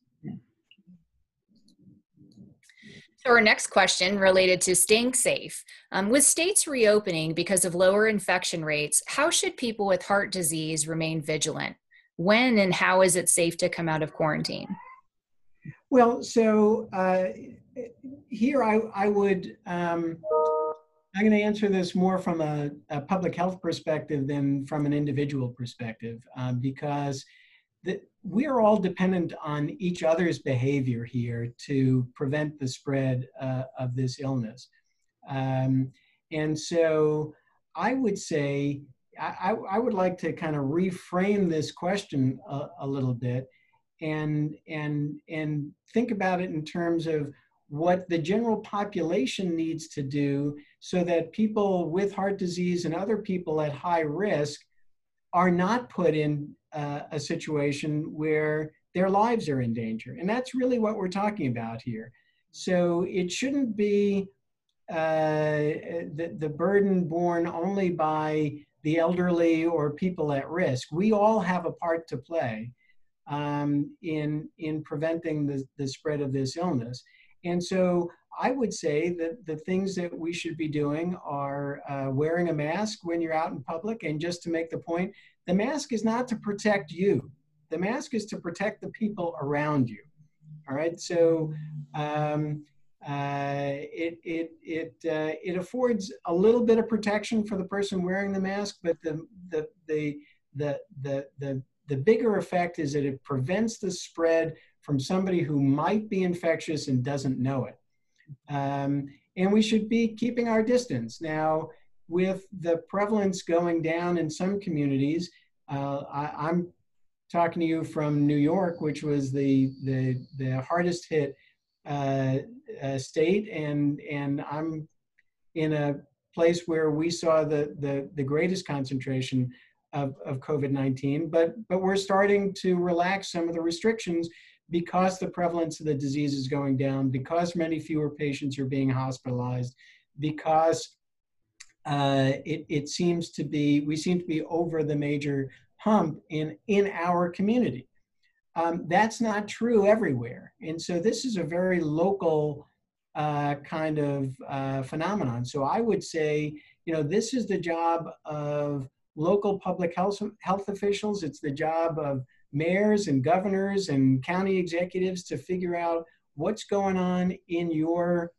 So our next question related to staying safe. Um, with states reopening because of lower infection rates, how should people with heart disease remain vigilant? When and how is it safe to come out of quarantine? Well, so uh, here I, I would um, I'm going to answer this more from a, a, public health perspective than from an individual perspective, um, because that we are all dependent on each other's behavior here to prevent the spread uh, of this illness. Um, and so I would say, I, I, would like to kind of reframe this question a, a little bit and, and, and think about it in terms of what the general population needs to do so that people with heart disease and other people at high risk are not put in uh, a situation where their lives are in danger. And that's really what we're talking about here. So it shouldn't be uh, the, the burden borne only by the elderly or people at risk. We all have a part to play um, in, in preventing the, the spread of this illness. And so I would say that the things that we should be doing are uh, wearing a mask when you're out in public. And just to make the point, the mask is not to protect you. The mask is to protect the people around you. All right. So um, uh, it it it uh, it affords a little bit of protection for the person wearing the mask, but the the the the the the, the bigger effect is that it prevents the spread from somebody who might be infectious and doesn't know it. Um, and we should be keeping our distance. Now, with the prevalence going down in some communities, uh, I, am talking to you from New York, which was the the, the hardest hit uh, uh, state, and and I'm in a place where we saw the the, the greatest concentration of, of COVID-19, but but we're starting to relax some of the restrictions because the prevalence of the disease is going down, because many fewer patients are being hospitalized, because uh, it, it seems to be, we seem to be over the major hump in, in our community. Um, that's not true everywhere. And so this is a very local uh, kind of uh, phenomenon. So I would say, you know, this is the job of local public health, health officials. It's the job of mayors and governors and county executives to figure out what's going on in your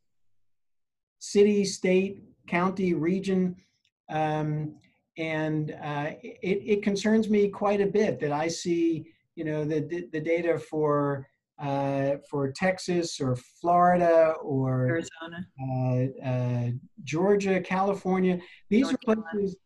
city, state, county, region. Um, and uh, it, it, concerns me quite a bit that I see, you know, the, the data for uh, for Texas or Florida or Arizona, uh, uh Georgia, California. These are places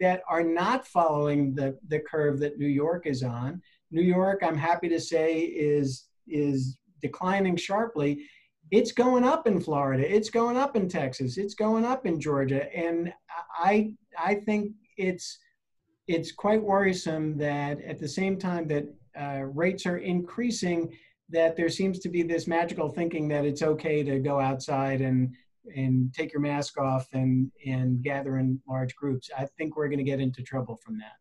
that are not following the, the curve that New York is on. New York, I'm happy to say, is is declining sharply. It's going up in Florida. It's going up in Texas. It's going up in Georgia, and I I think it's it's quite worrisome that at the same time that uh, rates are increasing, that there seems to be this magical thinking that it's okay to go outside and and take your mask off and and gather in large groups. I think we're going to get into trouble from that.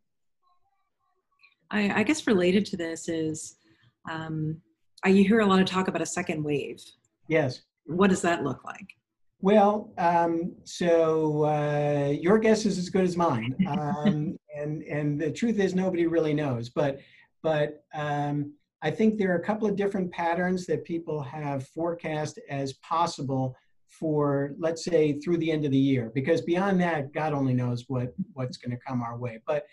I, I guess related to this is um, I, you hear a lot of talk about a second wave. Yes. What does that look like? Well, um, so uh, your guess is as good as mine, um, and and the truth is nobody really knows. But but um, I think there are a couple of different patterns that people have forecast as possible for let's say through the end of the year because beyond that god only knows what what's going to come our way but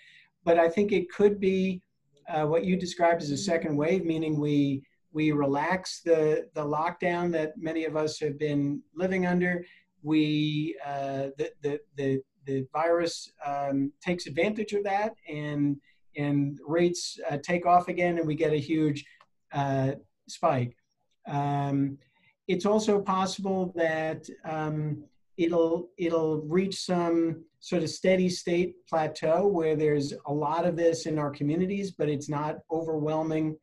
but I think it could be uh, what you described as a second wave, meaning we we relax the the lockdown that many of us have been living under. We uh, the, the the the virus um, takes advantage of that, and and rates uh, take off again, and we get a huge uh, spike. Um, it's also possible that um, it'll it'll reach some sort of steady state plateau where there's a lot of this in our communities, but it's not overwhelming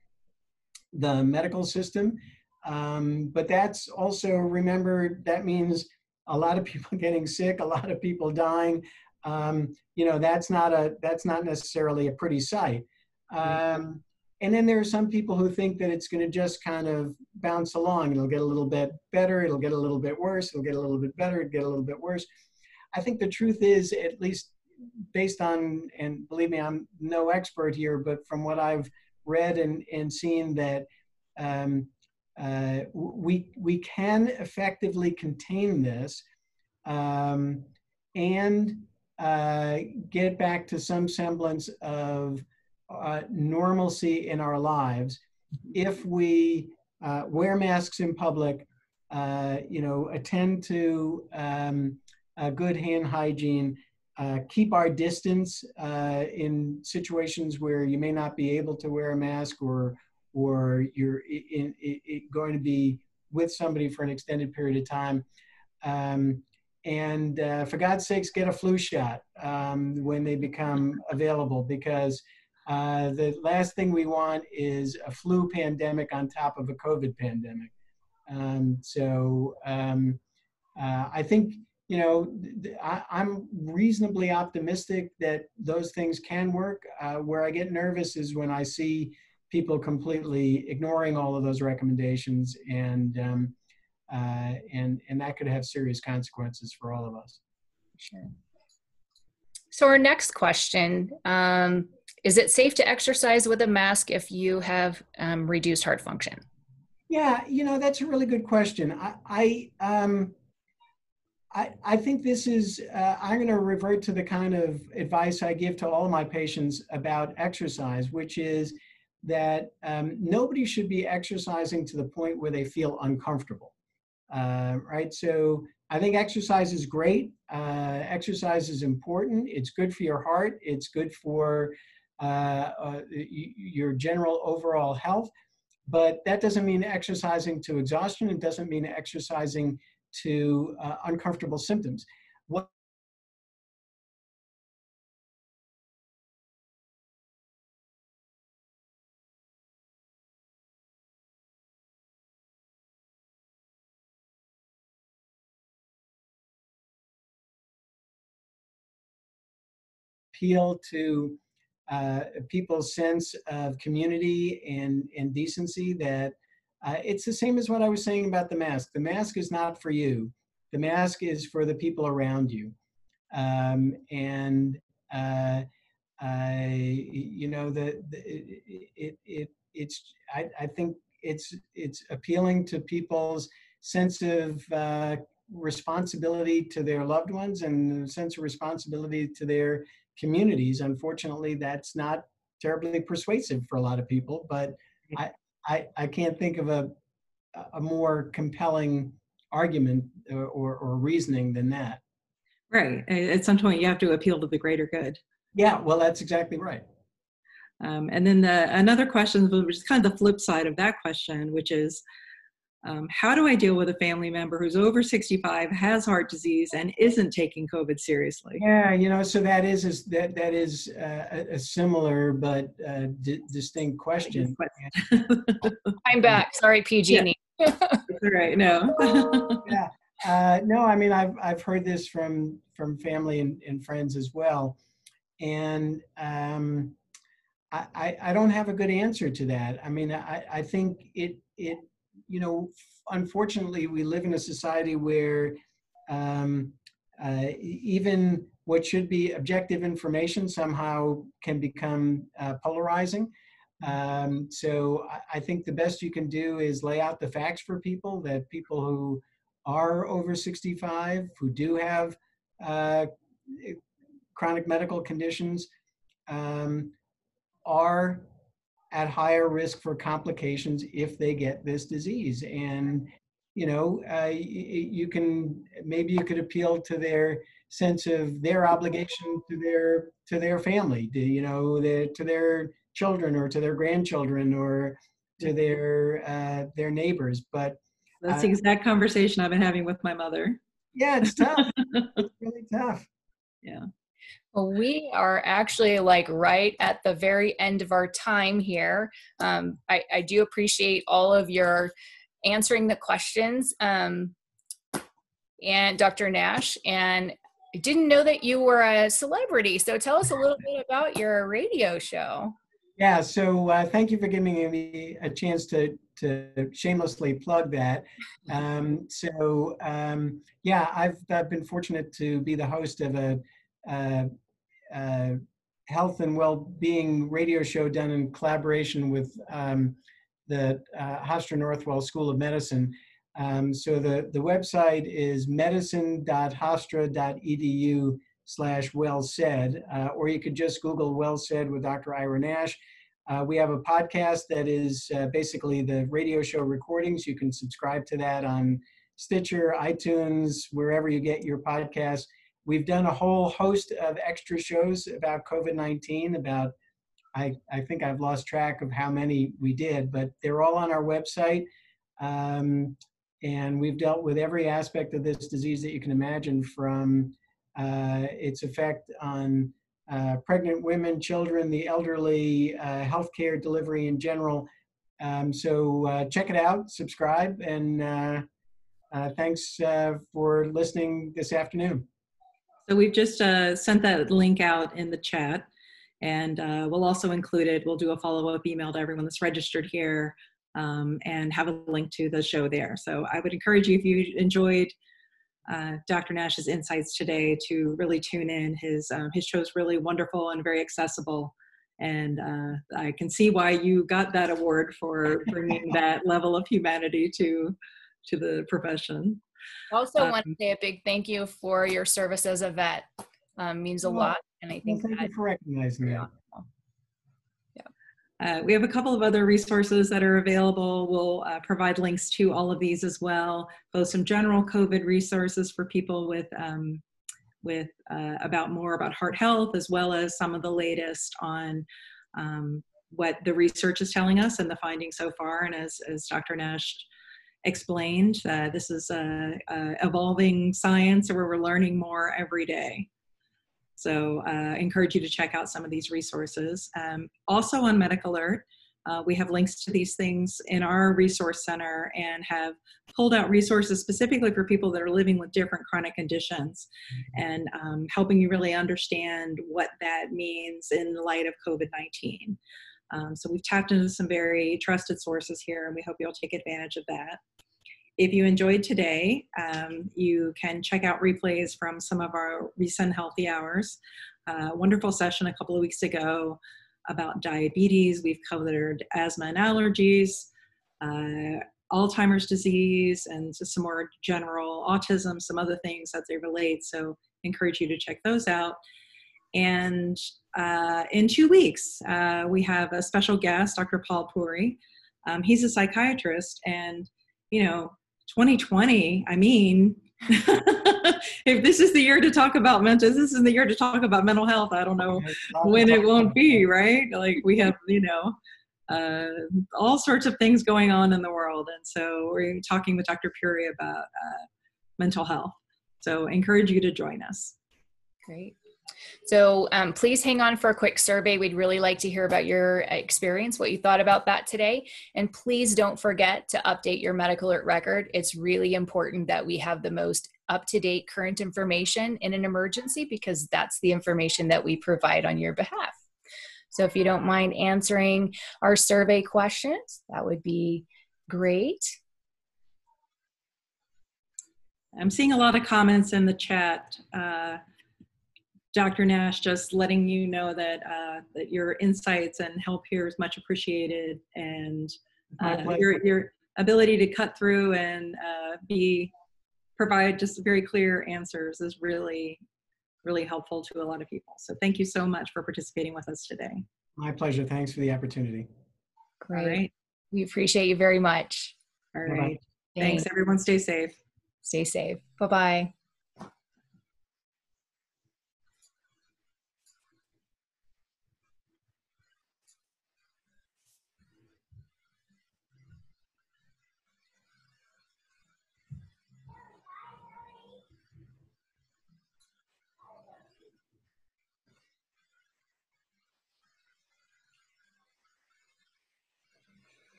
the medical system. Um, but that's also, remember, that means a lot of people getting sick, a lot of people dying. Um, you know, that's not a, that's not necessarily a pretty sight. Um, and then there are some people who think that it's going to just kind of bounce along. It'll get a little bit better. It'll get a little bit worse. It'll get a little bit better. It'll get a little bit worse. I think the truth is, at least based on, and believe me, I'm no expert here, but from what I've read and, and seen, that um, uh, we, we can effectively contain this um, and uh, get back to some semblance of uh, normalcy in our lives if we uh, wear masks in public, uh, you know, attend to um, good hand hygiene, uh, keep our distance uh, in situations where you may not be able to wear a mask or or you're in, in, in going to be with somebody for an extended period of time. Um, and uh, for God's sakes, get a flu shot um, when they become available because uh, the last thing we want is a flu pandemic on top of a COVID pandemic. Um, so um, uh, I think, you know, I, am reasonably optimistic that those things can work. Uh, where I get nervous is when I see people completely ignoring all of those recommendations and um, uh, and and that could have serious consequences for all of us. Sure. So our next question um, is: It safe to exercise with a mask if you have um, reduced heart function? Yeah, you know that's a really good question. I I um, I, I think this is uh, I'm going to revert to the kind of advice I give to all of my patients about exercise, which is that um, nobody should be exercising to the point where they feel uncomfortable. Uh, right? So I think exercise is great. Uh, exercise is important. It's good for your heart. It's good for uh, uh your general overall health. But that doesn't mean exercising to exhaustion. It doesn't mean exercising to uh, uncomfortable symptoms. What appeal to uh, people's sense of community and, and decency that uh, it's the same as what I was saying about the mask. The mask is not for you. The mask is for the people around you. Um, and, uh, I, you know, the, the it, it, it, it's, I, I think it's, it's appealing to people's sense of uh, responsibility to their loved ones and sense of responsibility to their communities. Unfortunately, that's not terribly persuasive for a lot of people, but I, I, I can't think of a, a more compelling argument or, or, or reasoning than that. Right. At some point, you have to appeal to the greater good. Yeah, well, that's exactly right. Um, and then the, another question, which is kind of the flip side of that question, which is um, how do I deal with a family member who's over 65, has heart disease, and isn't taking COVID seriously? Yeah, you know, so that is a, that that is uh, a, similar but uh, d- distinct question. I'm back. Sorry, PG. Yeah. all right. No. yeah. Uh, no, I mean I've I've heard this from from family and, and friends as well, and um, I, I don't have a good answer to that. I mean I, I think it it you know, unfortunately, we live in a society where um, uh, even what should be objective information somehow can become uh, polarizing. Um, so I, I, think the best you can do is lay out the facts for people that people who are over 65, who do have uh, chronic medical conditions, um, are at higher risk for complications if they get this disease. And, you know, uh, you can, maybe you could appeal to their sense of their obligation to their, to their family, to, you know, their, to their children or to their grandchildren or to their, uh, their neighbors. But that's the uh, exact conversation I've been having with my mother. Yeah, it's tough. it's really tough. Yeah. Well, we are actually like right at the very end of our time here. Um, I, I, do appreciate all of your answering the questions, um, and Dr. Nash. And I didn't know that you were a celebrity. So tell us a little bit about your radio show. Yeah. So uh, thank you for giving me a chance to to shamelessly plug that. Um, so um, yeah, I've, I've been fortunate to be the host of a uh, uh, health and well-being radio show done in collaboration with um, the uh, Hofstra Northwell School of Medicine. Um, so the, the website is medicine.hofstra.edu slash well said, uh, or you could just Google well said with Dr. Ira Nash. Uh, we have a podcast that is uh, basically the radio show recordings. You can subscribe to that on Stitcher, iTunes, wherever you get your podcasts. We've done a whole host of extra shows about COVID 19, about I, I think I've lost track of how many we did, but they're all on our website. Um, and we've dealt with every aspect of this disease that you can imagine from uh, its effect on uh, pregnant women, children, the elderly, uh, healthcare delivery in general. Um, so uh, check it out, subscribe, and uh, uh, thanks for listening this afternoon. So we've just uh, sent that link out in the chat, and uh, we'll also include it. We'll do a follow-up email to everyone that's registered here, um, and have a link to the show there. So I would encourage you if you enjoyed uh, Dr. Nash's insights today to really tune in. His um, his show is really wonderful and very accessible, and uh, I can see why you got that award for bringing that level of humanity to to the profession. Also, Um, want to say a big thank you for your service as a vet. Um, means a Well, lot, and I Well, think thank that you for recognizing me. Uh, we have a couple of other resources that are available. We'll uh, provide links to all of these as well, both some general COVID resources for people with um, with uh, about more about heart health, as well as some of the latest on um, what the research is telling us and the findings so far. And as as Dr. Nash explained, uh, this is a, a evolving science where we're learning more every day. So uh, encourage you to check out some of these resources. Um, also on MedicAlert, uh, we have links to these things in our resource center and have pulled out resources specifically for people that are living with different chronic conditions and um, helping you really understand what that means in the light of COVID-19. Um, so we've tapped into some very trusted sources here and we hope you'll take advantage of that. If you enjoyed today, um, you can check out replays from some of our recent healthy hours. Uh, wonderful session a couple of weeks ago about diabetes. We've covered asthma and allergies, uh, Alzheimer's disease, and some more general autism, some other things that they relate. So encourage you to check those out. And uh, in two weeks, uh, we have a special guest, Dr. Paul Puri. Um, he's a psychiatrist, and you know, 2020, I mean, if this is the year to talk about mental, this is the year to talk about mental health. I don't know when it won't be, right? Like we have, you know, uh, all sorts of things going on in the world. And so we're talking with Dr. Puri about uh, mental health. So encourage you to join us. Great. So um, please hang on for a quick survey. We'd really like to hear about your experience, what you thought about that today. And please don't forget to update your MedicAlert record. It's really important that we have the most up to date current information in an emergency because that's the information that we provide on your behalf. So if you don't mind answering our survey questions, that would be great. I'm seeing a lot of comments in the chat. Uh, Dr. Nash, just letting you know that uh, that your insights and help here is much appreciated, and uh, your your ability to cut through and uh, be provide just very clear answers is really really helpful to a lot of people. So thank you so much for participating with us today. My pleasure. Thanks for the opportunity. Great. All right, We appreciate you very much. all Bye-bye. right. Thanks, everyone. Stay safe. Stay safe. Bye bye.